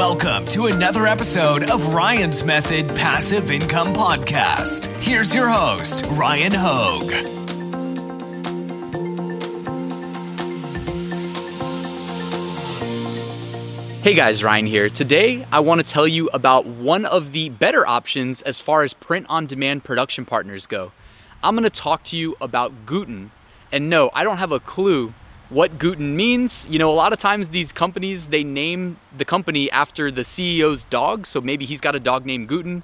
Welcome to another episode of Ryan's Method Passive Income Podcast. Here's your host, Ryan Hogue. Hey guys, Ryan here. Today, I want to tell you about one of the better options as far as print on demand production partners go. I'm going to talk to you about Gooten. And no, I don't have a clue what Gooten means. You know, a lot of times these companies they name the company after the CEO's dog, so maybe he's got a dog named Gooten.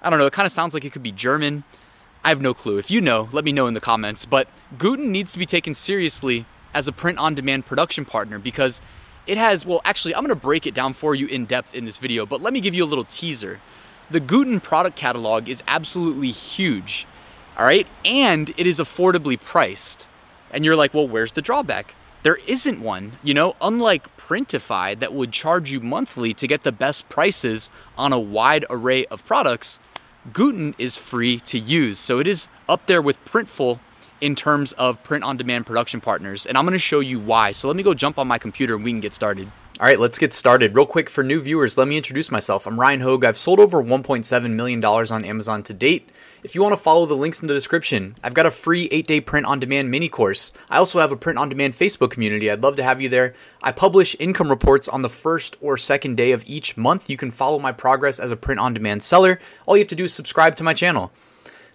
I don't know, it kind of sounds like it could be German. I have no clue. If you know, let me know in the comments. But Gooten needs to be taken seriously as a print on demand production partner because it has, well, actually, I'm gonna break it down for you in depth in this video, but let me give you a little teaser. The Gooten product catalog is absolutely huge, all right? And it is affordably priced. And you're like, well, where's the drawback? There isn't one. You know, unlike Printify that would charge you monthly to get the best prices on a wide array of products, Gooten is free to use. So it is up there with Printful in terms of print on demand production partners. And I'm gonna show you why. So let me go jump on my computer and we can get started. All right, let's get started. Real quick for new viewers, let me introduce myself. I'm Ryan Hogue. I've sold over $1.7 million on Amazon to date. If you want to follow the links in the description, I've got a free 8 day print on demand mini course. I also have a print on demand Facebook community. I'd love to have you there. I publish income reports on the first or second day of each month. You can follow my progress as a print on demand seller. All you have to do is subscribe to my channel.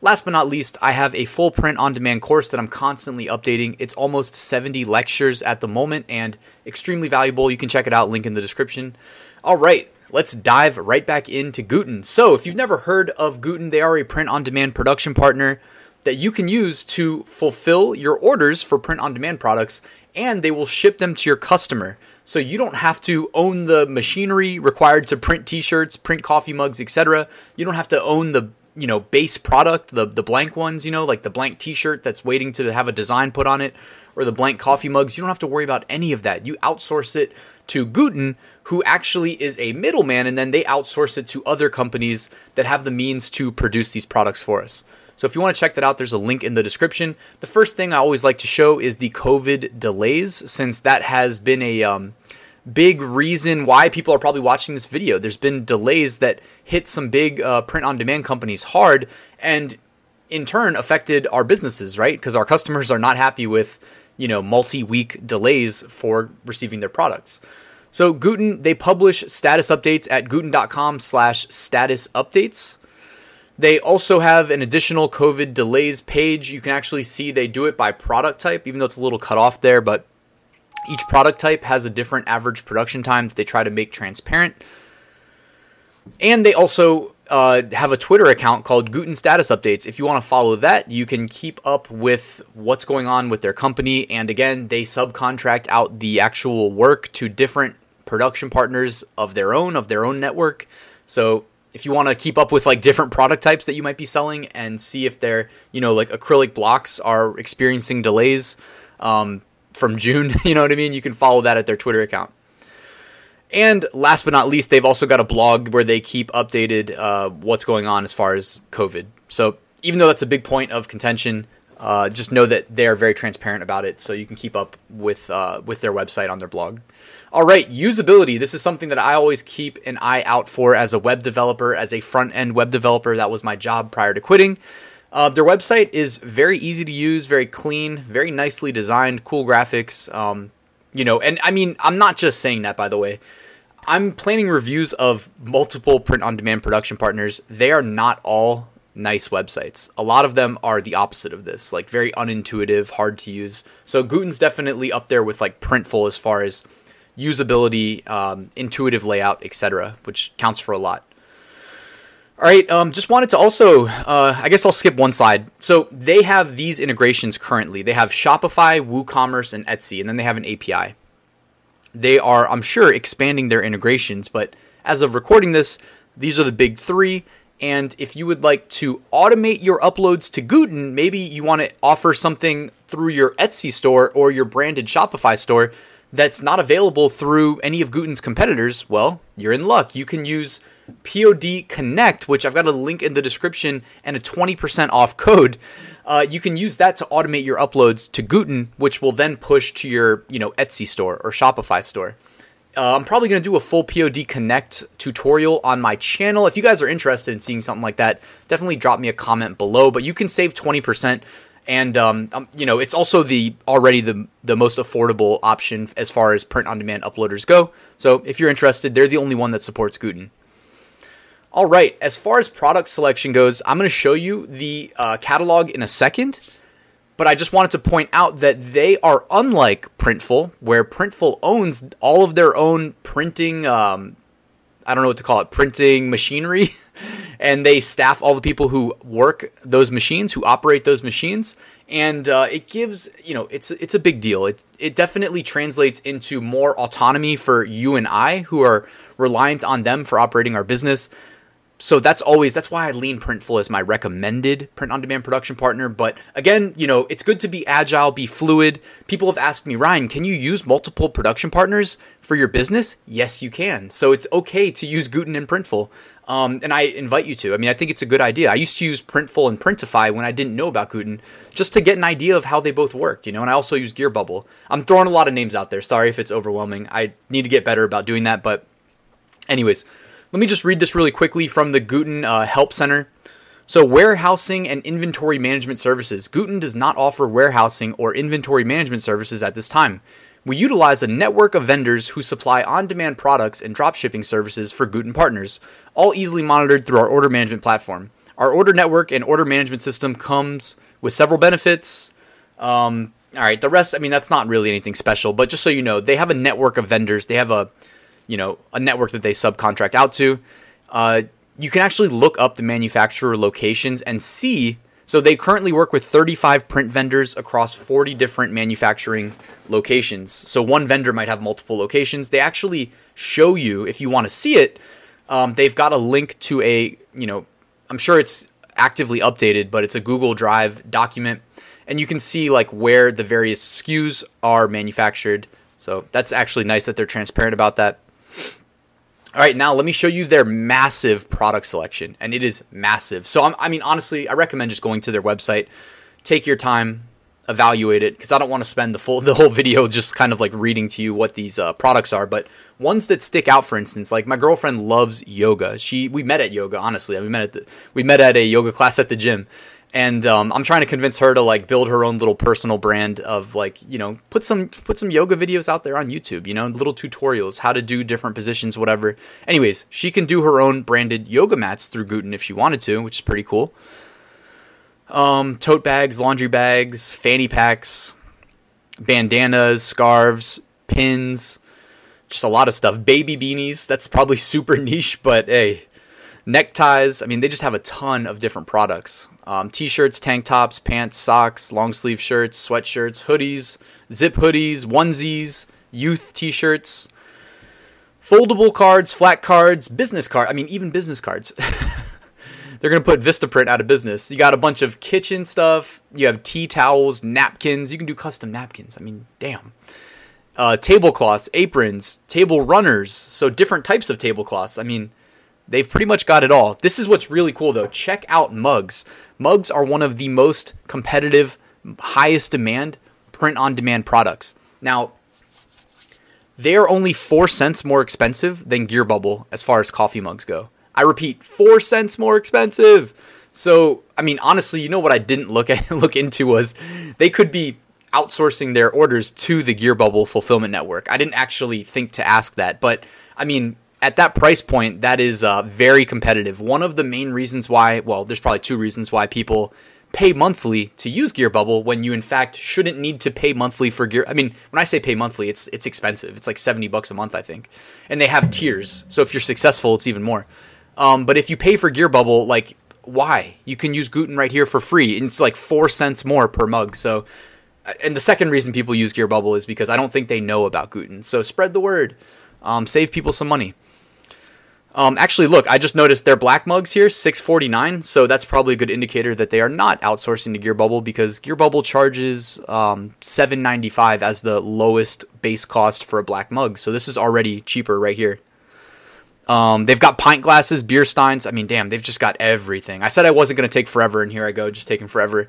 Last but not least, I have a full print on demand course that I'm constantly updating. It's almost 70 lectures at the moment and extremely valuable. You can check it out, link in the description. All right, let's dive right back into Gooten. So, if you've never heard of Gooten, they are a print on demand production partner that you can use to fulfill your orders for print on demand products and they will ship them to your customer. So you don't have to own the machinery required to print t-shirts, print coffee mugs, etc. You don't have to own the you know base product the the blank ones you know like the blank t-shirt that's waiting to have a design put on it or the blank coffee mugs you don't have to worry about any of that. You outsource it to Gooten who actually is a middleman and then they outsource it to other companies that have the means to produce these products for us. So if you want to check that out there's a link in the description. The first thing i always like to show is the covid delays since that has been a um, big reason why people are probably watching this video. There's been delays that hit some big uh, print on demand companies hard and in turn affected our businesses, right? Because our customers are not happy with, you know, multi-week delays for receiving their products. So Gooten, they publish status updates at gooten.com slash status updates. They also have an additional COVID delays page. You can actually see they do it by product type, even though it's a little cut off there, but each product type has a different average production time that they try to make transparent. And they also uh, have a Twitter account called Gooten Status Updates. If you want to follow that, you can keep up with what's going on with their company. And again, they subcontract out the actual work to different production partners of their own, of their own network. So if you want to keep up with like different product types that you might be selling and see if they're, you know, like acrylic blocks are experiencing delays, um, from June. You know what I mean? You can follow that at their Twitter account. And last but not least, they've also got a blog where they keep updated uh, what's going on as far as COVID. So even though that's a big point of contention, uh, just know that they are very transparent about it, so you can keep up with uh, with their website on their blog. All right, usability. This is something that I always keep an eye out for as a web developer, as a front end web developer. That was my job prior to quitting. Uh, their website is very easy to use, very clean, very nicely designed, cool graphics. Um, you know, and I mean, I'm not just saying that, by the way. I'm planning reviews of multiple print on demand production partners. They are not all nice websites. A lot of them are the opposite of this, like very unintuitive, hard to use. So Gooten's definitely up there with like Printful as far as usability, um, intuitive layout, etc., which counts for a lot. All right, um, just wanted to also, uh, I guess I'll skip one slide. So they have these integrations currently. They have Shopify, WooCommerce, and Etsy, and then they have an API. They are, I'm sure, expanding their integrations, but as of recording this, these are the big three. And if you would like to automate your uploads to Gooten, maybe you want to offer something through your Etsy store or your branded Shopify store that's not available through any of Gooten's competitors, well, you're in luck. You can use POD Connect, which I've got a link in the description and a 20% off code. Uh, you can use that to automate your uploads to Gooten, which will then push to your you know Etsy store or Shopify store. Uh, I'm probably going to do a full POD Connect tutorial on my channel. If you guys are interested in seeing something like that, definitely drop me a comment below. But you can save 20%. And um, um, you know it's also the already the the most affordable option as far as print on demand uploaders go. So if you're interested, they're the only one that supports Gooten. All right, as far as product selection goes, I'm going to show you the uh, catalog in a second but I just wanted to point out that they are unlike Printful, where Printful owns all of their own printing. Um, I don't know what to call it, printing machinery, and they staff all the people who work those machines, who operate those machines, and uh, it gives you know it's it's a big deal. It it definitely translates into more autonomy for you and I, who are reliant on them for operating our business so that's always that's why I lean Printful as my recommended print on demand production partner. But again, you know, it's good to be agile, be fluid. People have asked me, Ryan, can you use multiple production partners for your business? Yes, you can. So it's okay to use Gooten and Printful. Um, and I invite you to. I mean, I think it's a good idea. I used to use Printful and Printify when I didn't know about Gooten, just to get an idea of how they both worked, you know. And I also use Gearbubble. I'm throwing a lot of names out there. Sorry if it's overwhelming. I need to get better about doing that. But, anyways, let me just read this really quickly from the Gooten uh, Help Center. So, warehousing and inventory management services. Gooten does not offer warehousing or inventory management services at this time. We utilize a network of vendors who supply on demand products and dropshipping services for Gooten partners, all easily monitored through our order management platform. Our order network and order management system comes with several benefits. Um, all right, the rest, I mean, that's not really anything special, but just so you know, they have a network of vendors. They have a you know a network that they subcontract out to. Uh, you can actually look up the manufacturer locations and see. So they currently work with 35 print vendors across 40 different manufacturing locations. So one vendor might have multiple locations. They actually show you if you want to see it. Um, they've got a link to a you know I'm sure it's actively updated, but it's a Google Drive document, and you can see like where the various SKUs are manufactured. So that's actually nice that they're transparent about that. All right, now let me show you their massive product selection, and it is massive. So, I'm, i mean, honestly, I recommend just going to their website, take your time, evaluate it, because I don't want to spend the full the whole video just kind of like reading to you what these uh, products are. But ones that stick out, for instance, like my girlfriend loves yoga. She we met at yoga. Honestly, we met at the, we met at a yoga class at the gym, and um, I'm trying to convince her to like build her own little personal brand of like you know put some put some yoga videos out there on YouTube, you know, little tutorials how to do different positions, whatever. Anyways, she can do her own branded yoga mats through Gooten if she wanted to, which is pretty cool. Um, tote bags, laundry bags, fanny packs, bandanas, scarves, pins, just a lot of stuff. Baby beanies, that's probably super niche, but hey, neckties. I mean, they just have a ton of different products. Um, t-shirts, tank tops, pants, socks, long sleeve shirts, sweatshirts, hoodies, zip hoodies, onesies, youth t-shirts, foldable cards, flat cards, business card. I mean, even business cards. They're gonna put Vistaprint out of business. You got a bunch of kitchen stuff. You have tea towels, napkins. You can do custom napkins. I mean, damn. Uh, tablecloths, aprons, table runners. So different types of tablecloths. I mean, They've pretty much got it all. This is what's really cool though. Check out mugs. Mugs are one of the most competitive, highest demand print on demand products. Now, they are only 4 cents more expensive than Gearbubble as far as coffee mugs go. I repeat, 4 cents more expensive. So, I mean, honestly, you know what I didn't look at look into was they could be outsourcing their orders to the Gearbubble fulfillment network. I didn't actually think to ask that, but I mean, at that price point, that is uh, very competitive. One of the main reasons why, well, there's probably two reasons why people pay monthly to use Gearbubble when you in fact shouldn't need to pay monthly for Gear. I mean, when I say pay monthly, it's it's expensive. It's like seventy bucks a month, I think, and they have tiers. So if you're successful, it's even more. Um, but if you pay for Gearbubble, like why? You can use Gooten right here for free, and it's like four cents more per mug. So, uh, and the second reason people use Gearbubble is because I don't think they know about Gooten. So spread the word, um, save people some money. Um, actually, look, I just noticed their black mugs here, 649. So that's probably a good indicator that they are not outsourcing to Gearbubble because Gearbubble charges um, 795 as the lowest base cost for a black mug. So this is already cheaper right here. Um, they've got pint glasses, beer steins. I mean, damn, they've just got everything. I said I wasn't going to take forever, and here I go, just taking forever.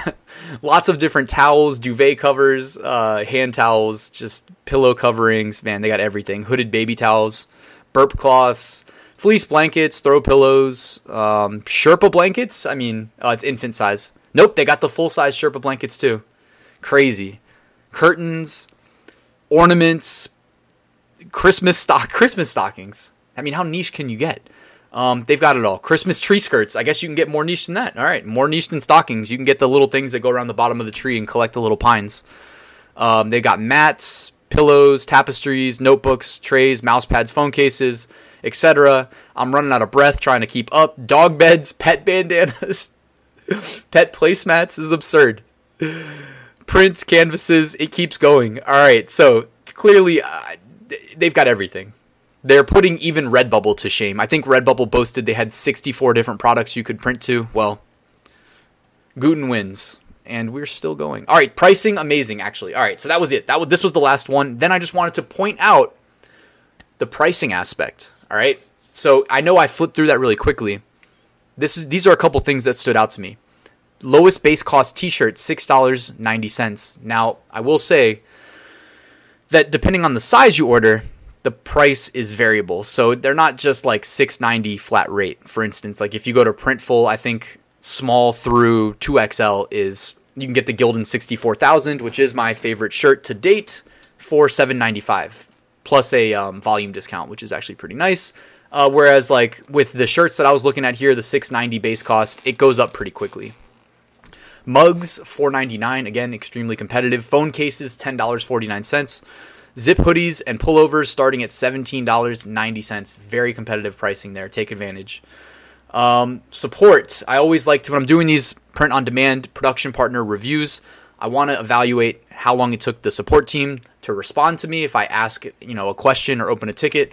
Lots of different towels, duvet covers, uh, hand towels, just pillow coverings. Man, they got everything. Hooded baby towels, burp cloths, fleece blankets, throw pillows, um, Sherpa blankets. I mean, oh, it's infant size. Nope, they got the full size Sherpa blankets too. Crazy. Curtains, ornaments, Christmas stock, Christmas stockings. I mean, how niche can you get? Um, they've got it all. Christmas tree skirts. I guess you can get more niche than that. All right, more niche than stockings. You can get the little things that go around the bottom of the tree and collect the little pines. Um, they've got mats, pillows, tapestries, notebooks, trays, mouse pads, phone cases, etc. I'm running out of breath trying to keep up. Dog beds, pet bandanas, pet placemats is absurd. Prints, canvases, it keeps going. All right, so clearly uh, they've got everything. They're putting even Redbubble to shame. I think Redbubble boasted they had 64 different products you could print to. Well, Gooten wins, and we're still going. All right, pricing amazing actually. All right, so that was it. That was this was the last one. Then I just wanted to point out the pricing aspect. All right, so I know I flipped through that really quickly. This is these are a couple things that stood out to me. Lowest base cost T-shirt six dollars ninety cents. Now I will say that depending on the size you order, the price is variable. So they're not just like 690 flat rate. For instance, like if you go to Printful, I think small through 2XL is you can get the Gildan 64000, which is my favorite shirt to date for 795 plus a um, volume discount, which is actually pretty nice. Uh, whereas like with the shirts that I was looking at here, the 690 base cost, it goes up pretty quickly. Mugs, 4.99. Again, extremely competitive. Phone cases, $10.49. Zip hoodies and pullovers starting at $17.90. Very competitive pricing there. Take advantage. Um, support. I always like to, when I'm doing these print on demand production partner reviews, I want to evaluate how long it took the support team to respond to me if I ask, you know, a question or open a ticket.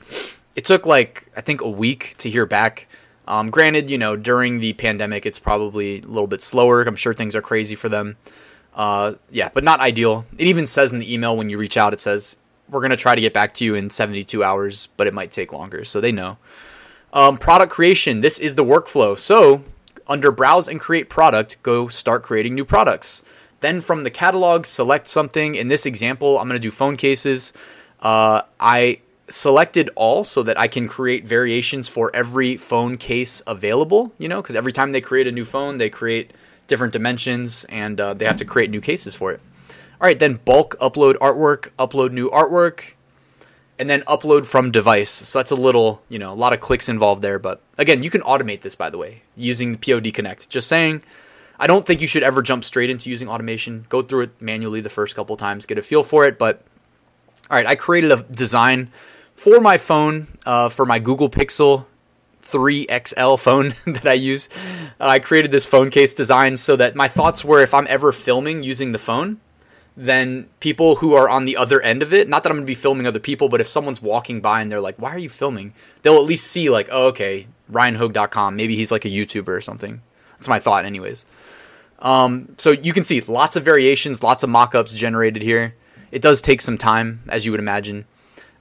It took like, I think, a week to hear back. Um, granted, you know, during the pandemic, it's probably a little bit slower. I'm sure things are crazy for them. Uh, yeah, but not ideal. It even says in the email when you reach out, it says, we're going to try to get back to you in 72 hours, but it might take longer. So they know. Um, product creation. This is the workflow. So under browse and create product, go start creating new products. Then from the catalog, select something. In this example, I'm going to do phone cases. Uh, I selected all so that I can create variations for every phone case available, you know, because every time they create a new phone, they create different dimensions and uh, they have to create new cases for it. All right, then bulk upload artwork, upload new artwork, and then upload from device. So that's a little, you know, a lot of clicks involved there. But again, you can automate this, by the way, using POD Connect. Just saying, I don't think you should ever jump straight into using automation. Go through it manually the first couple times, get a feel for it. But all right, I created a design for my phone, uh, for my Google Pixel 3 XL phone that I use. Uh, I created this phone case design so that my thoughts were if I'm ever filming using the phone, then people who are on the other end of it, not that I'm going to be filming other people, but if someone's walking by and they're like, why are you filming? They'll at least see, like, oh, okay, RyanHogue.com. Maybe he's like a YouTuber or something. That's my thought, anyways. Um, so you can see lots of variations, lots of mock ups generated here. It does take some time, as you would imagine.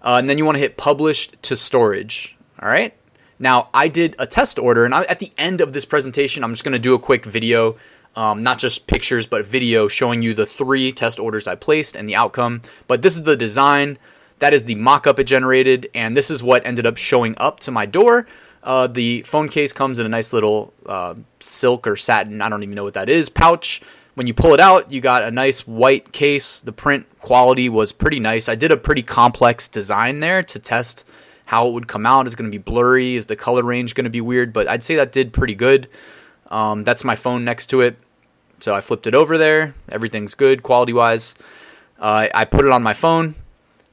Uh, and then you want to hit publish to storage. All right. Now I did a test order, and I, at the end of this presentation, I'm just going to do a quick video, um, not just pictures, but video showing you the three test orders I placed and the outcome. But this is the design. That is the mock-up it generated, and this is what ended up showing up to my door. Uh, the phone case comes in a nice little uh, silk or satin, I don't even know what that is, pouch when you pull it out, you got a nice white case. The print quality was pretty nice. I did a pretty complex design there to test how it would come out. Is it going to be blurry? Is the color range going to be weird? But I'd say that did pretty good. Um, that's my phone next to it. So I flipped it over there. Everything's good quality wise. Uh, I put it on my phone,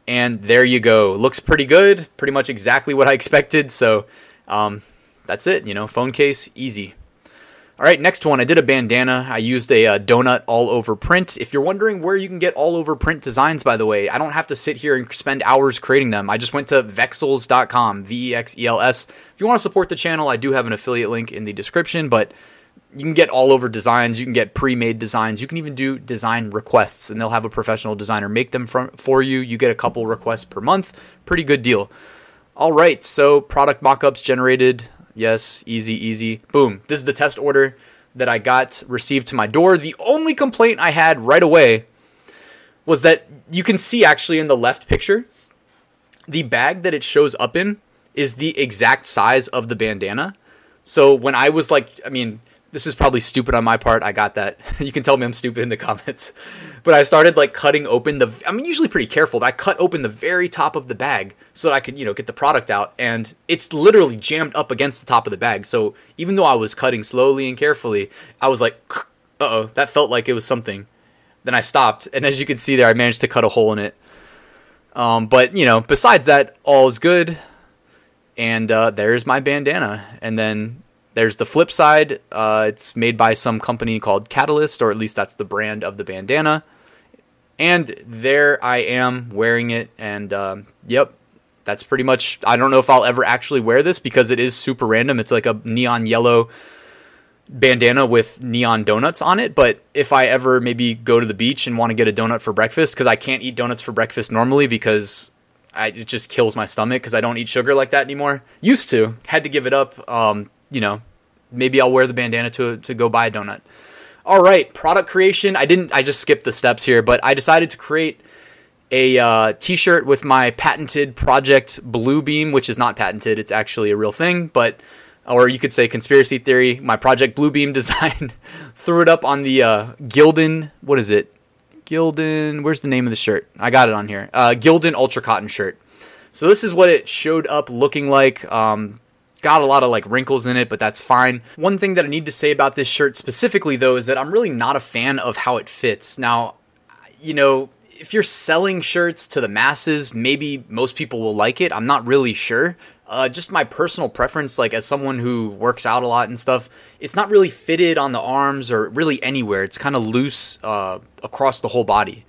and there you go. Looks pretty good. Pretty much exactly what I expected. So um, that's it. You know, phone case, easy. All right, next one. I did a bandana. I used a, uh, donut all over print. If you're wondering where you can get all over print designs, by the way, I don't have to sit here and spend hours creating them. I just went to vexels.com, V E X E L S. If you want to support the channel, I do have an affiliate link in the description, but you can get all over designs. You can get pre made designs. You can even do design requests, and they'll have a professional designer make them for you. You get a couple requests per month. Pretty good deal. All right, so product mockups generated. Yes, easy, easy. Boom. This is the test order that I got received to my door. The only complaint I had right away was that you can see actually in the left picture, the bag that it shows up in is the exact size of the bandana. So when I was like, I mean, this is probably stupid on my part. I got that. you can tell me I'm stupid in the comments. But I started like cutting open the I'm usually pretty careful, but I cut open the very top of the bag so that I could, you know, get the product out and it's literally jammed up against the top of the bag. So even though I was cutting slowly and carefully, I was like, "Uh-oh, that felt like it was something." Then I stopped, and as you can see there, I managed to cut a hole in it. Um, but you know, besides that, all is good. And uh, there's my bandana. And then there's the flip side. Uh, it's made by some company called Catalyst, or at least that's the brand of the bandana. And there I am wearing it. And um, yep, that's pretty much. I don't know if I'll ever actually wear this because it is super random. It's like a neon yellow bandana with neon donuts on it. But if I ever maybe go to the beach and want to get a donut for breakfast, because I can't eat donuts for breakfast normally because I, it just kills my stomach because I don't eat sugar like that anymore. Used to, had to give it up. Um, you know, maybe I'll wear the bandana to to go buy a donut. All right, product creation. I didn't. I just skipped the steps here, but I decided to create a uh, t-shirt with my patented project Bluebeam, which is not patented. It's actually a real thing, but or you could say conspiracy theory. My project Bluebeam design. threw it up on the uh, Gildan. What is it? Gildan. Where's the name of the shirt? I got it on here. Uh, Gildan Ultra Cotton shirt. So this is what it showed up looking like. Um, got a lot of like wrinkles in it, but that's fine. One thing that I need to say about this shirt specifically though is that I'm really not a fan of how it fits. Now, you know, if you're selling shirts to the masses, maybe most people will like it. I'm not really sure. Uh, just my personal preference, like as someone who works out a lot and stuff, it's not really fitted on the arms or really anywhere. It's kind of loose uh, across the whole body.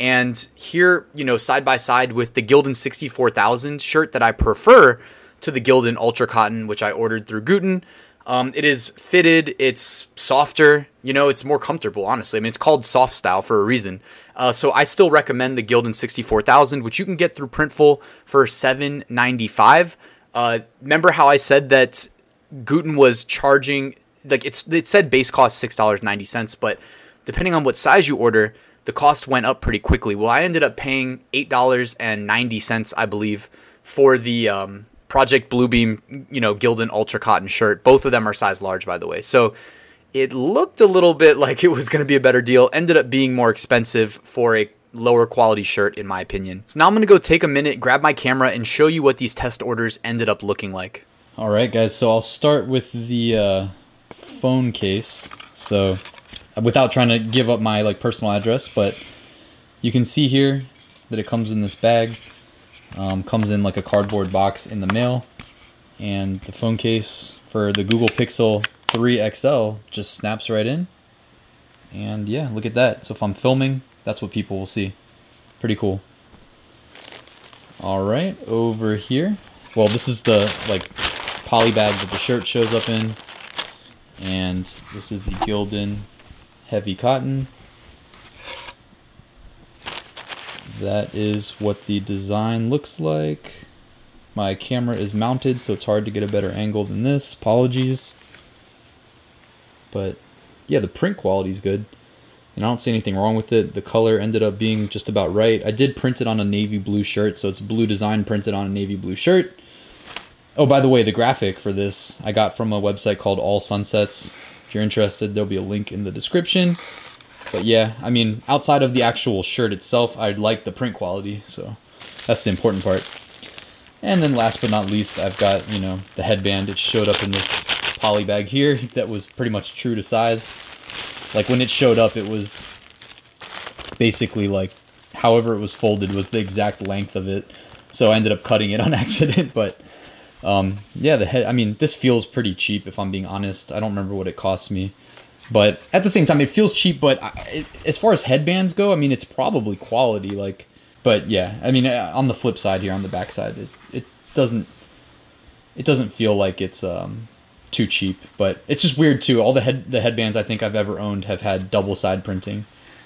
And here, you know, side by side with the Gildan 64000 shirt that I prefer, to the Gildan Ultra Cotton, which I ordered through Gooten. Um, it is fitted, it's softer, you know, it's more comfortable, honestly. I mean, it's called soft style for a reason. Uh, so I still recommend the Gildan 64000, which you can get through Printful for $7.95. Uh, remember how I said that Gooten was charging, like, it's it said base cost $6.90, but depending on what size you order, the cost went up pretty quickly. Well, I ended up paying $8.90, I believe, for the um, Project Bluebeam, you know, Gildan Ultra Cotton shirt. Both of them are size large, by the way. So it looked a little bit like it was going to be a better deal. Ended up being more expensive for a lower quality shirt, in my opinion. So now I'm going to go take a minute, grab my camera, and show you what these test orders ended up looking like. All right, guys. So I'll start with the uh, phone case. So without trying to give up my like personal address, but you can see here that it comes in this bag. Um, comes in like a cardboard box in the mail. And the phone case for the Google Pixel 3 XL just snaps right in. And yeah, look at that. So if I'm filming, that's what people will see. Pretty cool. All right, over here. Well, this is the like poly bag that the shirt shows up in. And this is the Gildan heavy cotton. That is what the design looks like. My camera is mounted, so it's hard to get a better angle than this. Apologies. But yeah, the print quality is good. And I don't see anything wrong with it. The color ended up being just about right. I did print it on a navy blue shirt, so it's blue design printed on a navy blue shirt. Oh, by the way, the graphic for this I got from a website called All Sunsets. If you're interested, there'll be a link in the description. But yeah, I mean, outside of the actual shirt itself, I like the print quality, so that's the important part. And then last but not least, I've got, you know, the headband. It showed up in this poly bag here that was pretty much true to size. Like when it showed up, it was basically like however it was folded was the exact length of it. So I ended up cutting it on accident, but um, yeah, the head, I mean, this feels pretty cheap if I'm being honest. I don't remember what it cost me. But at the same time, it feels cheap. But it, as far as headbands go, I mean, it's probably quality. Like, but yeah, I mean, uh, on the flip side here, on the back side, it, it doesn't it doesn't feel like it's um, too cheap. But it's just weird too. All the head the headbands I think I've ever owned have had double side printing.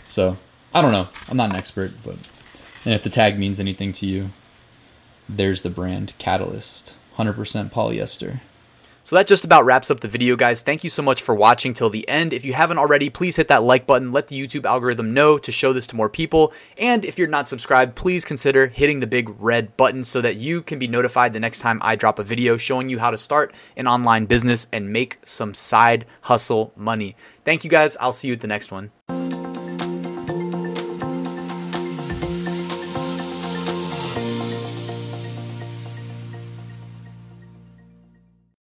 So I don't know. I'm not an expert, but and if the tag means anything to you, there's the brand Catalyst, 100% polyester. So that just about wraps up the video, guys. Thank you so much for watching till the end. If you haven't already, please hit that like button. Let the YouTube algorithm know to show this to more people. And if you're not subscribed, please consider hitting the big red button so that you can be notified the next time I drop a video showing you how to start an online business and make some side hustle money. Thank you, guys. I'll see you at the next one.